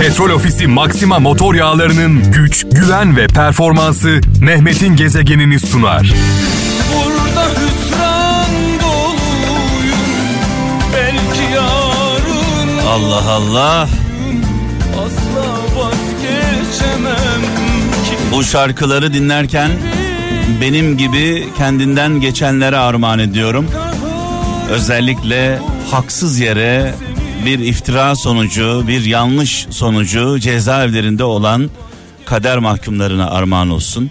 Petrol Ofisi Maxima motor yağlarının güç, güven ve performansı Mehmet'in gezegenini sunar. Burada hüsran doluyum Belki yarın Allah Allah. asla vazgeçemem ki Bu şarkıları dinlerken benim gibi kendinden geçenlere armağan ediyorum. Özellikle haksız yere bir iftira sonucu, bir yanlış sonucu cezaevlerinde olan kader mahkumlarına armağan olsun.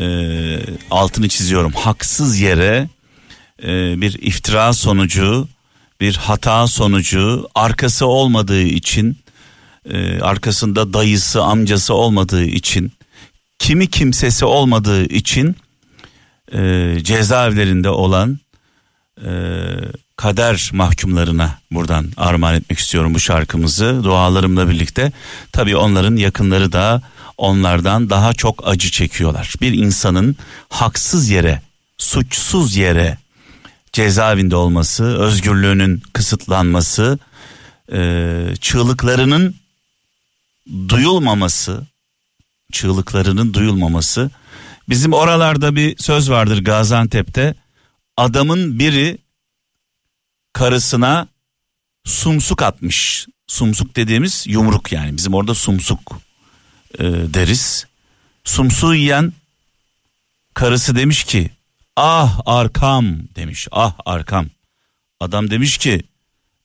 Ee, altını çiziyorum. Haksız yere e, bir iftira sonucu, bir hata sonucu, arkası olmadığı için, e, arkasında dayısı, amcası olmadığı için, kimi kimsesi olmadığı için e, cezaevlerinde olan e, kader mahkumlarına buradan armağan etmek istiyorum bu şarkımızı dualarımla birlikte. Tabii onların yakınları da onlardan daha çok acı çekiyorlar. Bir insanın haksız yere, suçsuz yere cezaevinde olması, özgürlüğünün kısıtlanması, e, çığlıklarının duyulmaması, çığlıklarının duyulmaması. Bizim oralarda bir söz vardır Gaziantep'te. Adamın biri karısına sumsuk atmış. Sumsuk dediğimiz yumruk yani bizim orada sumsuk e, deriz. Sumsuğu yiyen karısı demiş ki ah arkam demiş ah arkam. Adam demiş ki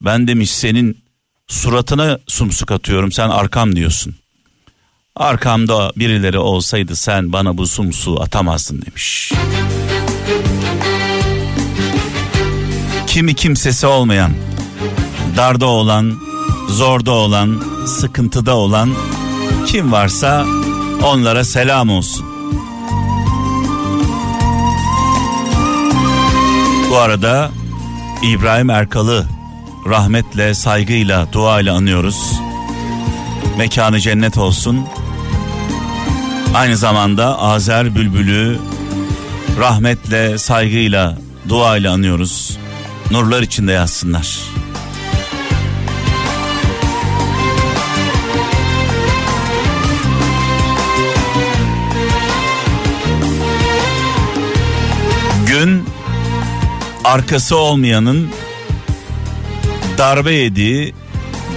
ben demiş senin suratına sumsuk atıyorum sen arkam diyorsun. Arkamda birileri olsaydı sen bana bu sumsuğu atamazdın demiş. Kimi kimsesi olmayan, darda olan, zorda olan, sıkıntıda olan kim varsa onlara selam olsun. Bu arada İbrahim Erkal'ı rahmetle, saygıyla, duayla anıyoruz. Mekanı cennet olsun. Aynı zamanda Azer Bülbül'ü rahmetle, saygıyla, duayla anıyoruz. Nurlar içinde yatsınlar. Gün arkası olmayanın darbe yediği,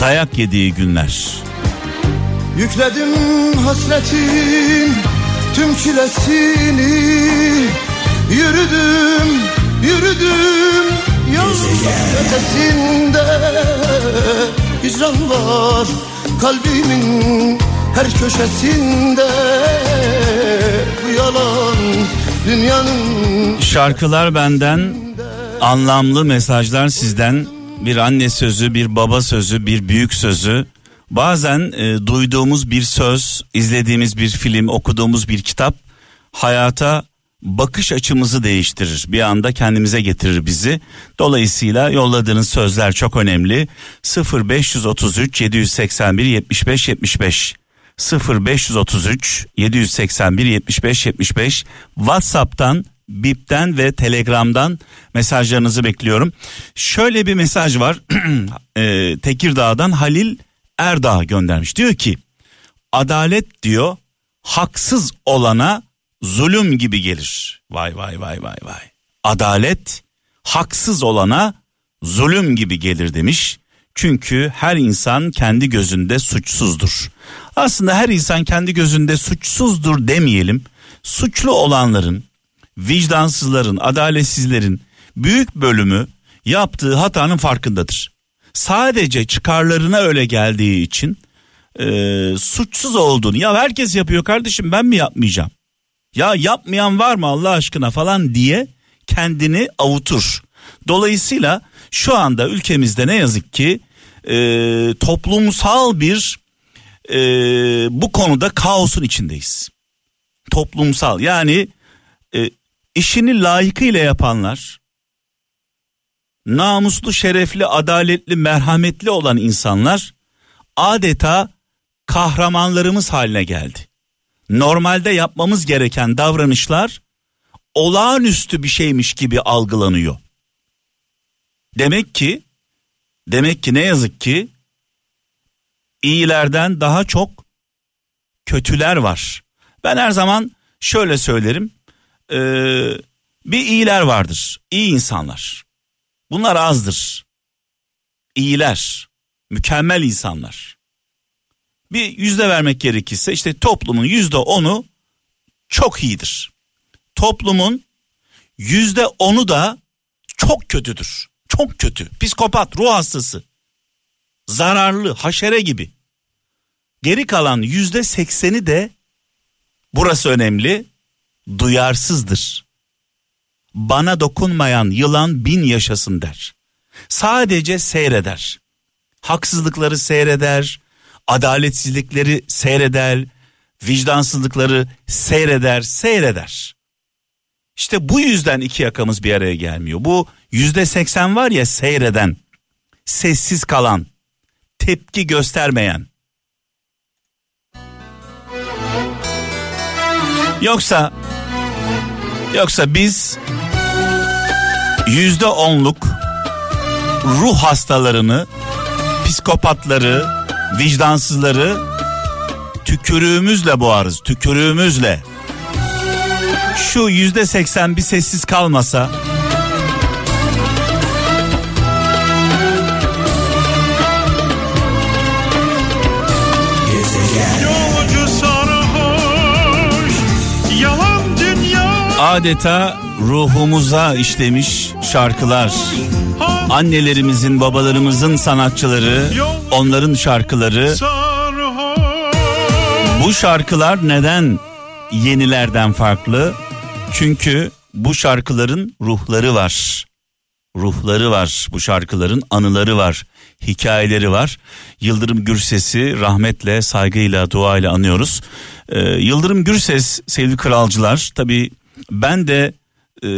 dayak yediği günler. Yükledim hasretin tüm çilesini Yürüdüm, yürüdüm yalnız ötesinde Hicran var kalbimin her köşesinde Bu yalan dünyanın Şarkılar benden, anlamlı mesajlar sizden. Bir anne sözü, bir baba sözü, bir büyük sözü. Bazen e, duyduğumuz bir söz, izlediğimiz bir film, okuduğumuz bir kitap hayata bakış açımızı değiştirir. Bir anda kendimize getirir bizi. Dolayısıyla yolladığınız sözler çok önemli. 0533 781 75 75 0533 781 75 75 WhatsApp'tan Bip'ten ve Telegram'dan mesajlarınızı bekliyorum. Şöyle bir mesaj var. e, Tekirdağ'dan Halil Erdağ göndermiş. Diyor ki adalet diyor haksız olana zulüm gibi gelir. Vay vay vay vay vay. Adalet haksız olana zulüm gibi gelir demiş. Çünkü her insan kendi gözünde suçsuzdur. Aslında her insan kendi gözünde suçsuzdur demeyelim. Suçlu olanların, vicdansızların, adaletsizlerin büyük bölümü yaptığı hatanın farkındadır. Sadece çıkarlarına öyle geldiği için e, suçsuz olduğunu ya herkes yapıyor kardeşim ben mi yapmayacağım? Ya yapmayan var mı Allah aşkına falan diye kendini avutur. Dolayısıyla şu anda ülkemizde ne yazık ki e, toplumsal bir e, bu konuda kaosun içindeyiz. Toplumsal yani e, işini layıkıyla yapanlar, namuslu, şerefli, adaletli, merhametli olan insanlar adeta kahramanlarımız haline geldi. Normalde yapmamız gereken davranışlar olağanüstü bir şeymiş gibi algılanıyor. Demek ki demek ki ne yazık ki iyilerden daha çok kötüler var. Ben her zaman şöyle söylerim. Ee, bir iyiler vardır. iyi insanlar. Bunlar azdır. İyiler, mükemmel insanlar. Bir yüzde vermek gerekirse işte toplumun yüzde onu çok iyidir. Toplumun yüzde onu da çok kötüdür. Çok kötü. Psikopat, ruh hastası. Zararlı, haşere gibi. Geri kalan yüzde sekseni de burası önemli duyarsızdır. Bana dokunmayan yılan bin yaşasın der. Sadece seyreder. Haksızlıkları seyreder, adaletsizlikleri seyreder, vicdansızlıkları seyreder, seyreder. İşte bu yüzden iki yakamız bir araya gelmiyor. Bu yüzde seksen var ya seyreden, sessiz kalan, tepki göstermeyen. Yoksa yoksa biz yüzde onluk ruh hastalarını, psikopatları, vicdansızları tükürüğümüzle boğarız, tükürüğümüzle. Şu yüzde seksen bir sessiz kalmasa adeta ruhumuza işlemiş şarkılar. Annelerimizin, babalarımızın sanatçıları, onların şarkıları. Bu şarkılar neden yenilerden farklı? Çünkü bu şarkıların ruhları var. Ruhları var bu şarkıların anıları var hikayeleri var. Yıldırım Gürses'i rahmetle saygıyla duayla anıyoruz. Ee, Yıldırım Gürses sevgili kralcılar tabi ben de e,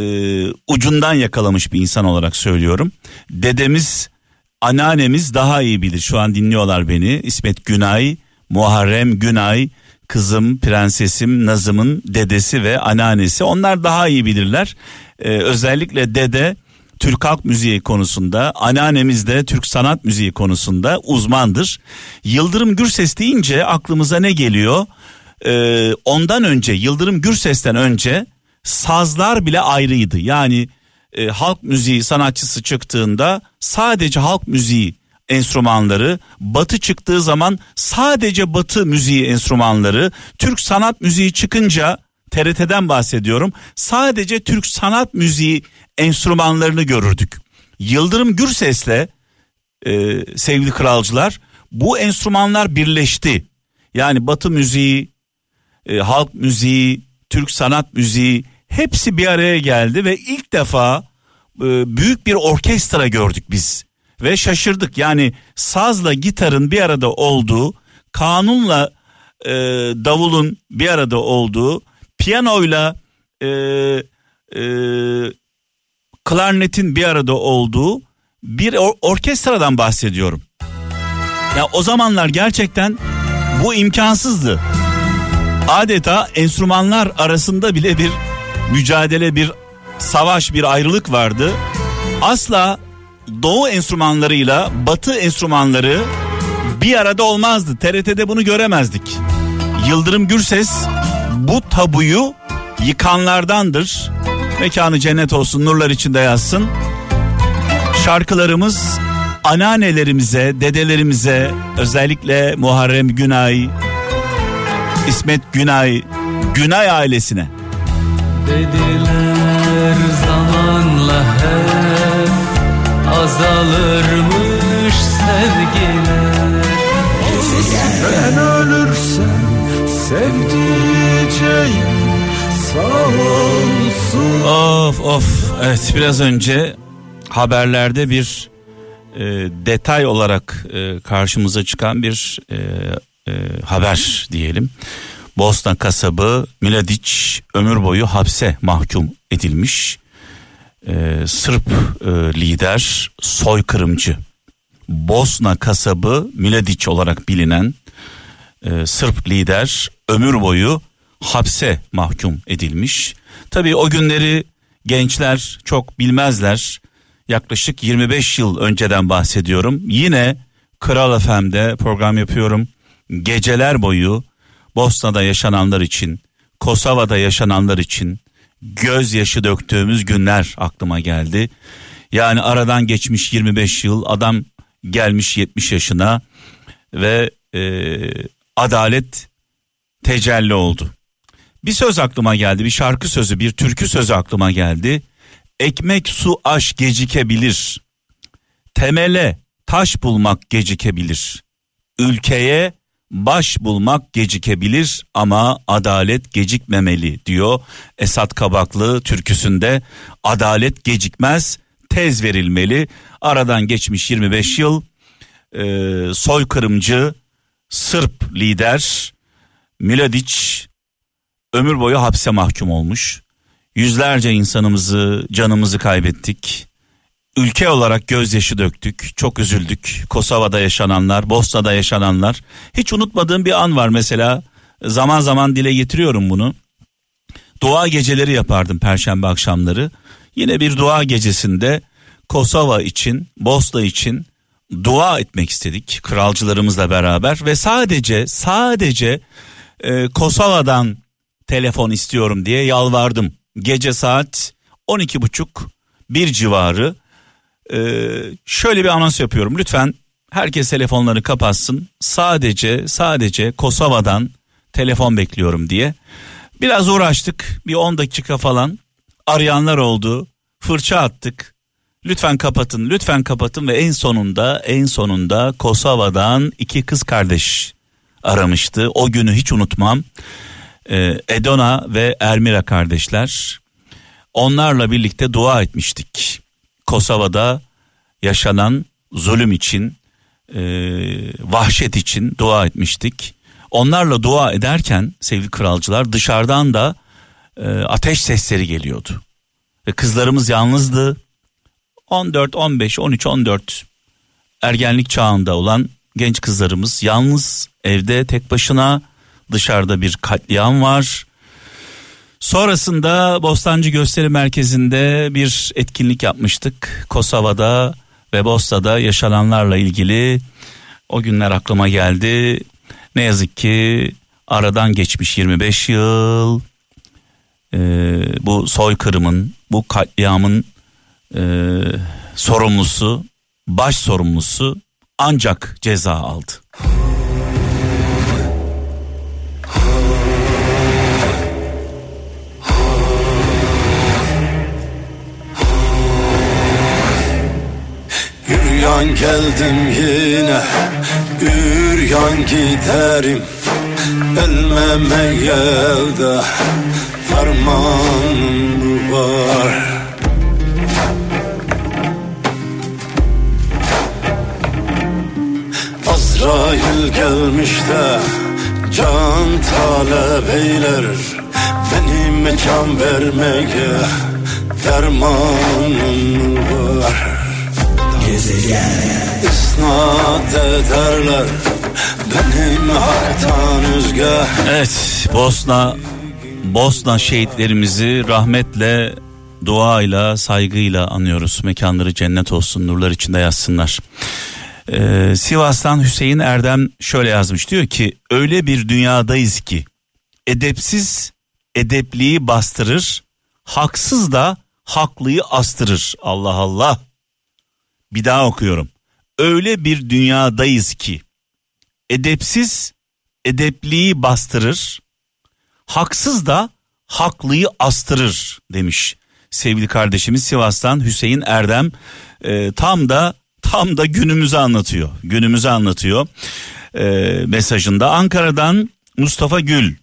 ucundan yakalamış bir insan olarak söylüyorum. Dedemiz anneannemiz daha iyi bilir şu an dinliyorlar beni İsmet Günay Muharrem Günay kızım prensesim Nazım'ın dedesi ve anneannesi onlar daha iyi bilirler. Ee, özellikle dede Türk halk müziği konusunda anneannemiz de Türk sanat müziği konusunda uzmandır. Yıldırım Gürses deyince aklımıza ne geliyor? Ee, ondan önce Yıldırım Gürses'ten önce sazlar bile ayrıydı. Yani e, halk müziği sanatçısı çıktığında sadece halk müziği enstrümanları, batı çıktığı zaman sadece batı müziği enstrümanları, Türk sanat müziği çıkınca TRT'den bahsediyorum. Sadece Türk sanat müziği enstrümanlarını görürdük. Yıldırım Gürses'le e, sevgili kralcılar bu enstrümanlar birleşti. Yani batı müziği, e, halk müziği, Türk sanat müziği hepsi bir araya geldi ve ilk defa e, büyük bir orkestra gördük biz ve şaşırdık. Yani sazla gitarın bir arada olduğu, kanunla e, davulun bir arada olduğu, piyanoyla e, e, klarnetin bir arada olduğu bir or- orkestradan bahsediyorum. Ya o zamanlar gerçekten bu imkansızdı. Adeta enstrümanlar arasında bile bir mücadele, bir savaş, bir ayrılık vardı. Asla doğu enstrümanlarıyla batı enstrümanları bir arada olmazdı. TRT'de bunu göremezdik. Yıldırım Gürses bu tabuyu yıkanlardandır. Mekanı cennet olsun, nurlar içinde yazsın. Şarkılarımız anneannelerimize, dedelerimize, özellikle Muharrem Günay, İsmet Günay, Günay ailesine Dediler zamanla hep azalırmış sevgiler. Ben ölürsem sevdiceğim sağ olsun. Of of. Evet biraz önce haberlerde bir e, detay olarak e, karşımıza çıkan bir e, e, haber diyelim. Bosna kasabı Miladiç ömür boyu hapse mahkum edilmiş. E, Sırp e, lider soykırımcı Bosna kasabı Miladiç olarak bilinen e, Sırp lider ömür boyu hapse mahkum edilmiş. Tabii o günleri gençler çok bilmezler. Yaklaşık 25 yıl önceden bahsediyorum. Yine Kral FM'de program yapıyorum. Geceler boyu Bosna'da yaşananlar için, Kosova'da yaşananlar için gözyaşı döktüğümüz günler aklıma geldi. Yani aradan geçmiş 25 yıl adam gelmiş 70 yaşına ve e, adalet tecelli oldu. Bir söz aklıma geldi, bir şarkı sözü, bir türkü sözü aklıma geldi. Ekmek, su, aş gecikebilir. Temele taş bulmak gecikebilir. Ülkeye baş bulmak gecikebilir ama adalet gecikmemeli diyor Esat Kabaklı türküsünde. Adalet gecikmez, tez verilmeli. Aradan geçmiş 25 yıl e, soykırımcı Sırp lider Miladic ömür boyu hapse mahkum olmuş. Yüzlerce insanımızı, canımızı kaybettik. Ülke olarak gözyaşı döktük, çok üzüldük. Kosova'da yaşananlar, Bosna'da yaşananlar. Hiç unutmadığım bir an var mesela. Zaman zaman dile getiriyorum bunu. Dua geceleri yapardım perşembe akşamları. Yine bir dua gecesinde Kosova için, Bosna için dua etmek istedik kralcılarımızla beraber ve sadece sadece e, Kosova'dan telefon istiyorum diye yalvardım. Gece saat 12 buçuk bir civarı e, şöyle bir anons yapıyorum. Lütfen herkes telefonlarını kapatsın. Sadece sadece Kosova'dan telefon bekliyorum diye. Biraz uğraştık bir 10 dakika falan arayanlar oldu. Fırça attık. Lütfen kapatın, lütfen kapatın ve en sonunda en sonunda Kosova'dan iki kız kardeş aramıştı. O günü hiç unutmam. Ee, Edona ve Ermira kardeşler. Onlarla birlikte dua etmiştik. Kosova'da yaşanan zulüm için, e, vahşet için dua etmiştik. Onlarla dua ederken sevgili kralcılar dışarıdan da e, ateş sesleri geliyordu. Ve kızlarımız yalnızdı. 14, 15, 13, 14 ergenlik çağında olan genç kızlarımız yalnız evde tek başına dışarıda bir katliam var. Sonrasında Bostancı Gösteri Merkezi'nde bir etkinlik yapmıştık. Kosova'da ve Bosna'da yaşananlarla ilgili o günler aklıma geldi. Ne yazık ki aradan geçmiş 25 yıl. Ee, bu soykırımın, bu katliamın e, sorumlusu, baş sorumlusu ancak ceza aldı. Üryan geldim yine Üryan giderim. Ölmemeye de Fermanım var. Azrail gelmiş de Can talep eyler. Benim can vermeye Dermanım var İsnat ederler Benim haktan özge Evet Bosna Bosna şehitlerimizi rahmetle duayla saygıyla anıyoruz. Mekanları cennet olsun nurlar içinde yatsınlar. Ee, Sivas'tan Hüseyin Erdem şöyle yazmış diyor ki öyle bir dünyadayız ki edepsiz edepliği bastırır haksız da haklıyı astırır Allah Allah bir daha okuyorum. Öyle bir dünyadayız ki edepsiz edepliği bastırır haksız da haklıyı astırır demiş sevgili kardeşimiz Sivas'tan Hüseyin Erdem. Ee, tam da tam da günümüzü anlatıyor günümüzü anlatıyor Ee, mesajında. Ankara'dan Mustafa Gül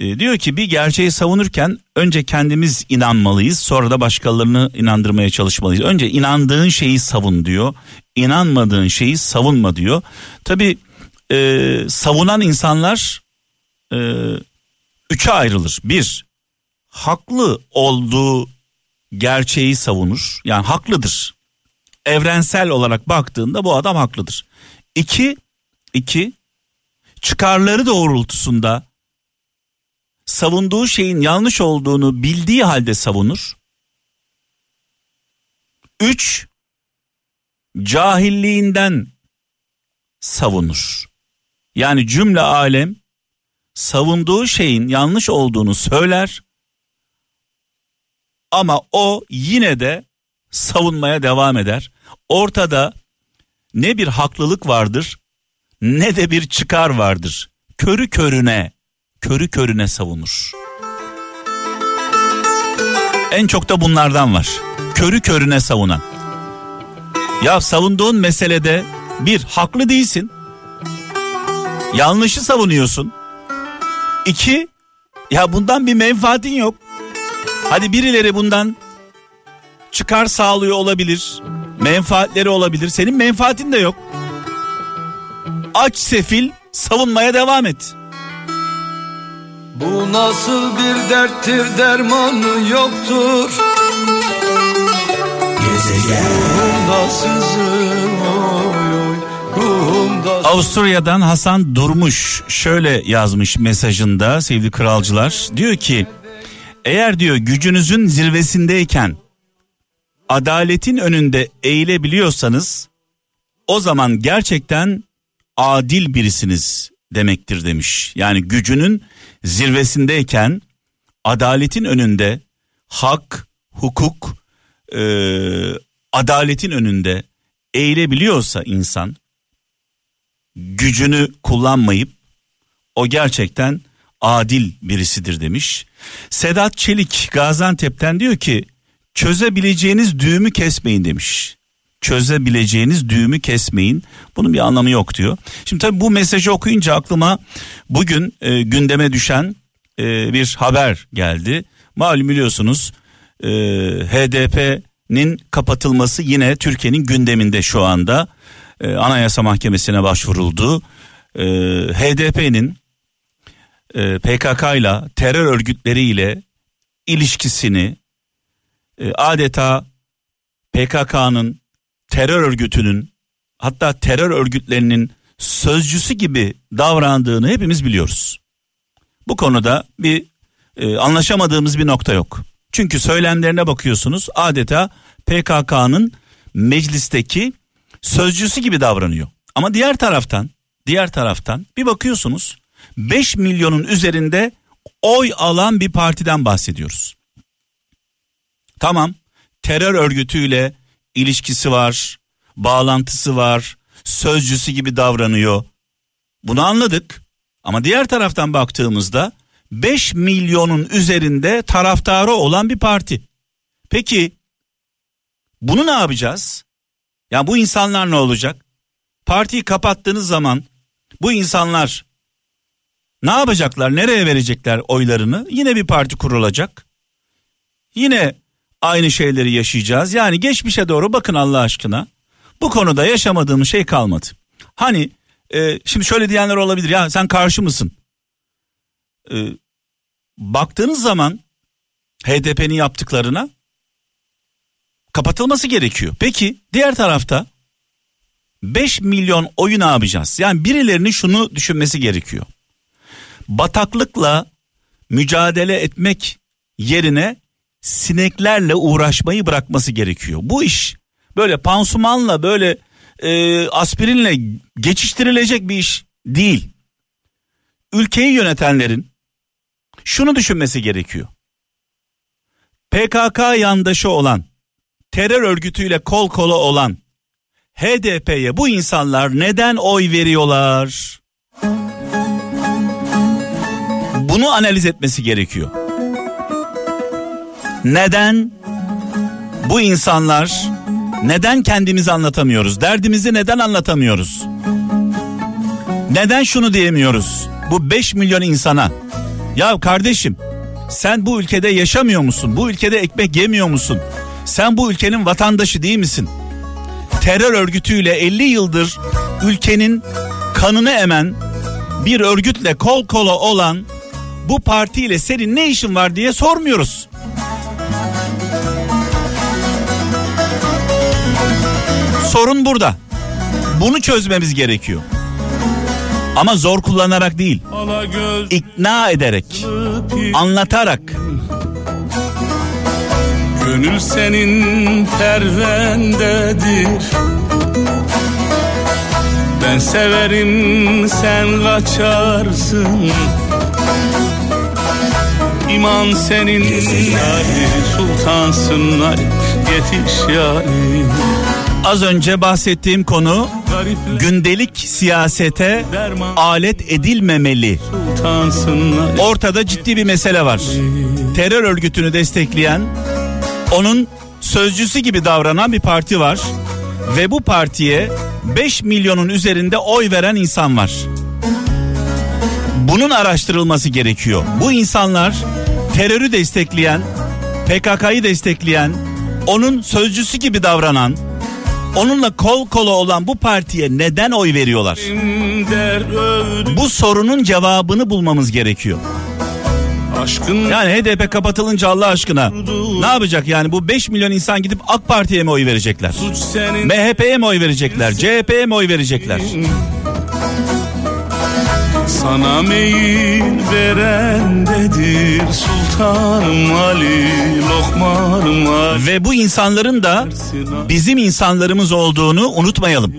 e, diyor ki bir gerçeği savunurken önce kendimiz inanmalıyız sonra da başkalarını inandırmaya çalışmalıyız. Önce inandığın şeyi savun diyor inanmadığın şeyi savunma diyor. Tabi e, savunan insanlar e, üçe ayrılır. Bir haklı olduğu gerçeği savunur yani haklıdır. Evrensel olarak baktığında bu adam haklıdır. İki, iki çıkarları doğrultusunda savunduğu şeyin yanlış olduğunu bildiği halde savunur. Üç, cahilliğinden savunur. Yani cümle alem savunduğu şeyin yanlış olduğunu söyler ama o yine de savunmaya devam eder. Ortada ne bir haklılık vardır ne de bir çıkar vardır. Körü körüne, körü körüne savunur. En çok da bunlardan var. Körü körüne savunan. Ya savunduğun meselede bir haklı değilsin. Yanlışı savunuyorsun. İki ya bundan bir menfaatin yok. Hadi birileri bundan çıkar sağlıyor olabilir. Menfaatleri olabilir. Senin menfaatin de yok. Aç sefil savunmaya devam et. Bu nasıl bir derttir dermanı yoktur? Avusturya'dan Hasan Durmuş şöyle yazmış mesajında sevgili kralcılar. Diyor ki eğer diyor gücünüzün zirvesindeyken adaletin önünde eğilebiliyorsanız o zaman gerçekten adil birisiniz demektir demiş. Yani gücünün zirvesindeyken adaletin önünde hak, hukuk, e, adaletin önünde eğilebiliyorsa insan gücünü kullanmayıp o gerçekten adil birisidir demiş. Sedat Çelik Gaziantep'ten diyor ki çözebileceğiniz düğümü kesmeyin demiş. Çözebileceğiniz düğümü kesmeyin. Bunun bir anlamı yok diyor. Şimdi tabii bu mesajı okuyunca aklıma bugün e, gündeme düşen e, bir haber geldi. Malum biliyorsunuz e, HDP'nin kapatılması yine Türkiye'nin gündeminde şu anda. E, Anayasa Mahkemesi'ne başvuruldu. E, HDP'nin e, PKK ile terör örgütleriyle ilişkisini e, adeta PKK'nın terör örgütünün hatta terör örgütlerinin sözcüsü gibi davrandığını hepimiz biliyoruz. Bu konuda bir e, anlaşamadığımız bir nokta yok. Çünkü söylemlerine bakıyorsunuz adeta PKK'nın meclisteki sözcüsü gibi davranıyor. Ama diğer taraftan, diğer taraftan bir bakıyorsunuz 5 milyonun üzerinde oy alan bir partiden bahsediyoruz. Tamam terör örgütüyle ilişkisi var, bağlantısı var, sözcüsü gibi davranıyor. Bunu anladık. Ama diğer taraftan baktığımızda 5 milyonun üzerinde taraftarı olan bir parti. Peki bunu ne yapacağız? Ya bu insanlar ne olacak? Partiyi kapattığınız zaman bu insanlar ne yapacaklar? Nereye verecekler oylarını? Yine bir parti kurulacak. Yine aynı şeyleri yaşayacağız. Yani geçmişe doğru bakın Allah aşkına. Bu konuda yaşamadığımız şey kalmadı. Hani e, şimdi şöyle diyenler olabilir ya sen karşı mısın? E, baktığınız zaman HDP'nin yaptıklarına kapatılması gerekiyor. Peki diğer tarafta 5 milyon oyu ne yapacağız? Yani birilerinin şunu düşünmesi gerekiyor. Bataklıkla mücadele etmek yerine sineklerle uğraşmayı bırakması gerekiyor. Bu iş böyle pansumanla böyle e, aspirinle geçiştirilecek bir iş değil. Ülkeyi yönetenlerin şunu düşünmesi gerekiyor. PKK yandaşı olan, terör örgütüyle kol kola olan HDP'ye bu insanlar neden oy veriyorlar? Bunu analiz etmesi gerekiyor. Neden bu insanlar neden kendimizi anlatamıyoruz? Derdimizi neden anlatamıyoruz? Neden şunu diyemiyoruz? Bu 5 milyon insana. Ya kardeşim sen bu ülkede yaşamıyor musun? Bu ülkede ekmek yemiyor musun? Sen bu ülkenin vatandaşı değil misin? Terör örgütüyle 50 yıldır ülkenin kanını emen bir örgütle kol kola olan bu partiyle senin ne işin var diye sormuyoruz. Sorun burada. Bunu çözmemiz gerekiyor. Ama zor kullanarak değil. ikna ederek, anlatarak. Gönül senin pervendedir Ben severim sen kaçarsın İman senin Ali sultansın Ali yetiş yani Az önce bahsettiğim konu gündelik siyasete alet edilmemeli. Ortada ciddi bir mesele var. Terör örgütünü destekleyen, onun sözcüsü gibi davranan bir parti var. Ve bu partiye 5 milyonun üzerinde oy veren insan var. Bunun araştırılması gerekiyor. Bu insanlar terörü destekleyen, PKK'yı destekleyen, onun sözcüsü gibi davranan, onunla kol kola olan bu partiye neden oy veriyorlar? Bu sorunun cevabını bulmamız gerekiyor. aşkın Yani HDP kapatılınca Allah aşkına ne yapacak yani bu 5 milyon insan gidip AK Parti'ye mi oy verecekler? MHP'ye mi oy verecekler? CHP'ye mi oy verecekler? Sana meyil verendedir Sultanım Ali Lokmanım Ali. Ve bu insanların da bizim insanlarımız olduğunu unutmayalım.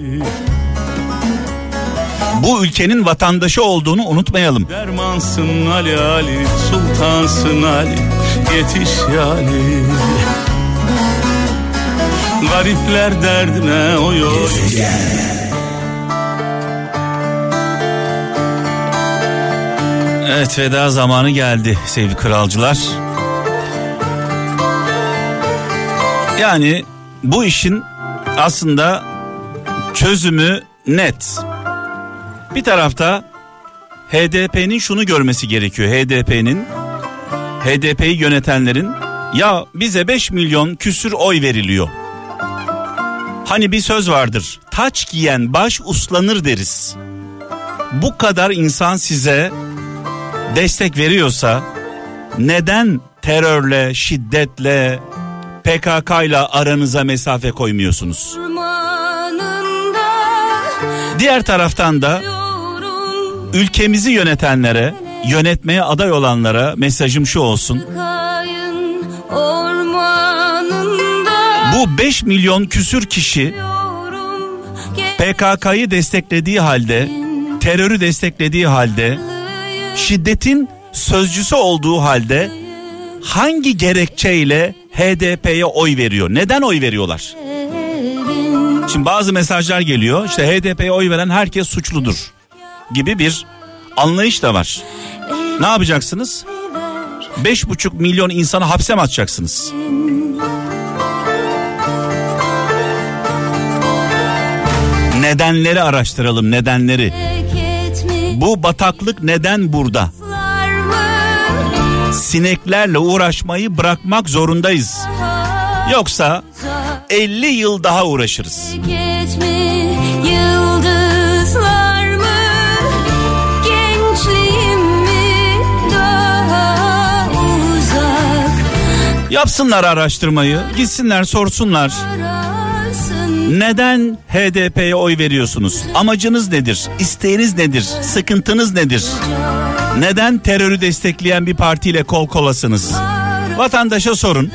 Bu ülkenin vatandaşı olduğunu unutmayalım. Dermansın Ali Ali Sultansın Ali. Yetiş yani. Garipler derdine oy oy Evet veda zamanı geldi sevgili kralcılar. Yani bu işin aslında çözümü net. Bir tarafta HDP'nin şunu görmesi gerekiyor. HDP'nin HDP'yi yönetenlerin ya bize 5 milyon küsür oy veriliyor. Hani bir söz vardır. Taç giyen baş uslanır deriz. Bu kadar insan size destek veriyorsa neden terörle, şiddetle, PKK ile aranıza mesafe koymuyorsunuz? Diğer taraftan da ülkemizi yönetenlere, yönetmeye aday olanlara mesajım şu olsun. Bu 5 milyon küsür kişi PKK'yı desteklediği halde, terörü desteklediği halde, şiddetin sözcüsü olduğu halde hangi gerekçeyle HDP'ye oy veriyor? Neden oy veriyorlar? Şimdi bazı mesajlar geliyor. İşte HDP'ye oy veren herkes suçludur gibi bir anlayış da var. Ne yapacaksınız? 5,5 milyon insanı hapse mi atacaksınız? Nedenleri araştıralım, nedenleri. Bu bataklık neden burada? Sineklerle uğraşmayı bırakmak zorundayız. Yoksa 50 yıl daha uğraşırız. Yapsınlar araştırmayı, gitsinler sorsunlar. Neden HDP'ye oy veriyorsunuz? Amacınız nedir? İsteğiniz nedir? Sıkıntınız nedir? Neden terörü destekleyen bir partiyle kol kolasınız? Vatandaşa sorun,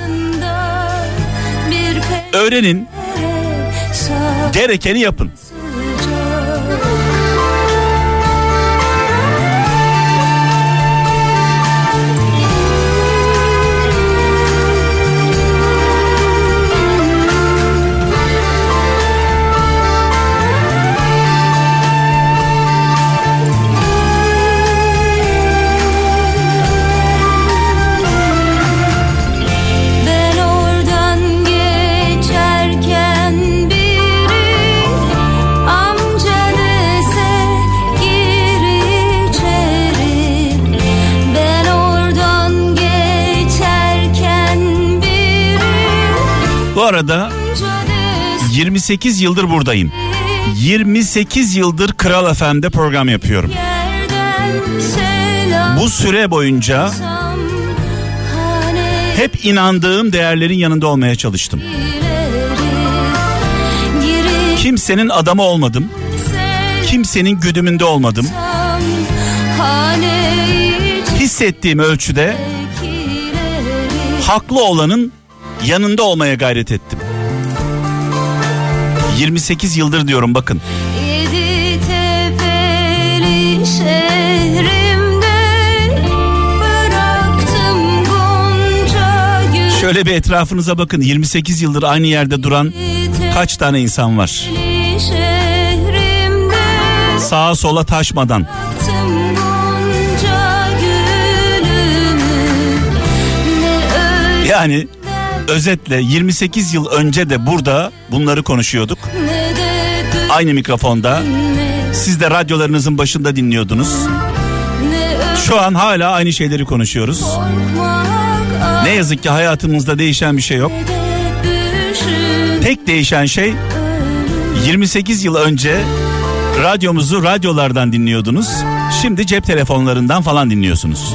öğrenin, gerekeni yapın. Arada amca dese 28 yıldır buradayım. 28 yıldır Kral FM'de program yapıyorum. Bu süre boyunca hep inandığım değerlerin yanında olmaya çalıştım. Kimsenin adamı olmadım. Kimsenin güdümünde olmadım. Hissettiğim ölçüde haklı olanın yanında olmaya gayret ettim. 28 yıldır diyorum bakın. Şöyle bir etrafınıza bakın 28 yıldır aynı yerde duran kaç tane insan var? Sağa sola taşmadan. Yani özetle 28 yıl önce de burada bunları konuşuyorduk. Aynı mikrofonda. Siz de radyolarınızın başında dinliyordunuz. Şu an hala aynı şeyleri konuşuyoruz. Ne yazık ki hayatımızda değişen bir şey yok. Tek değişen şey 28 yıl önce radyomuzu radyolardan dinliyordunuz. Şimdi cep telefonlarından falan dinliyorsunuz.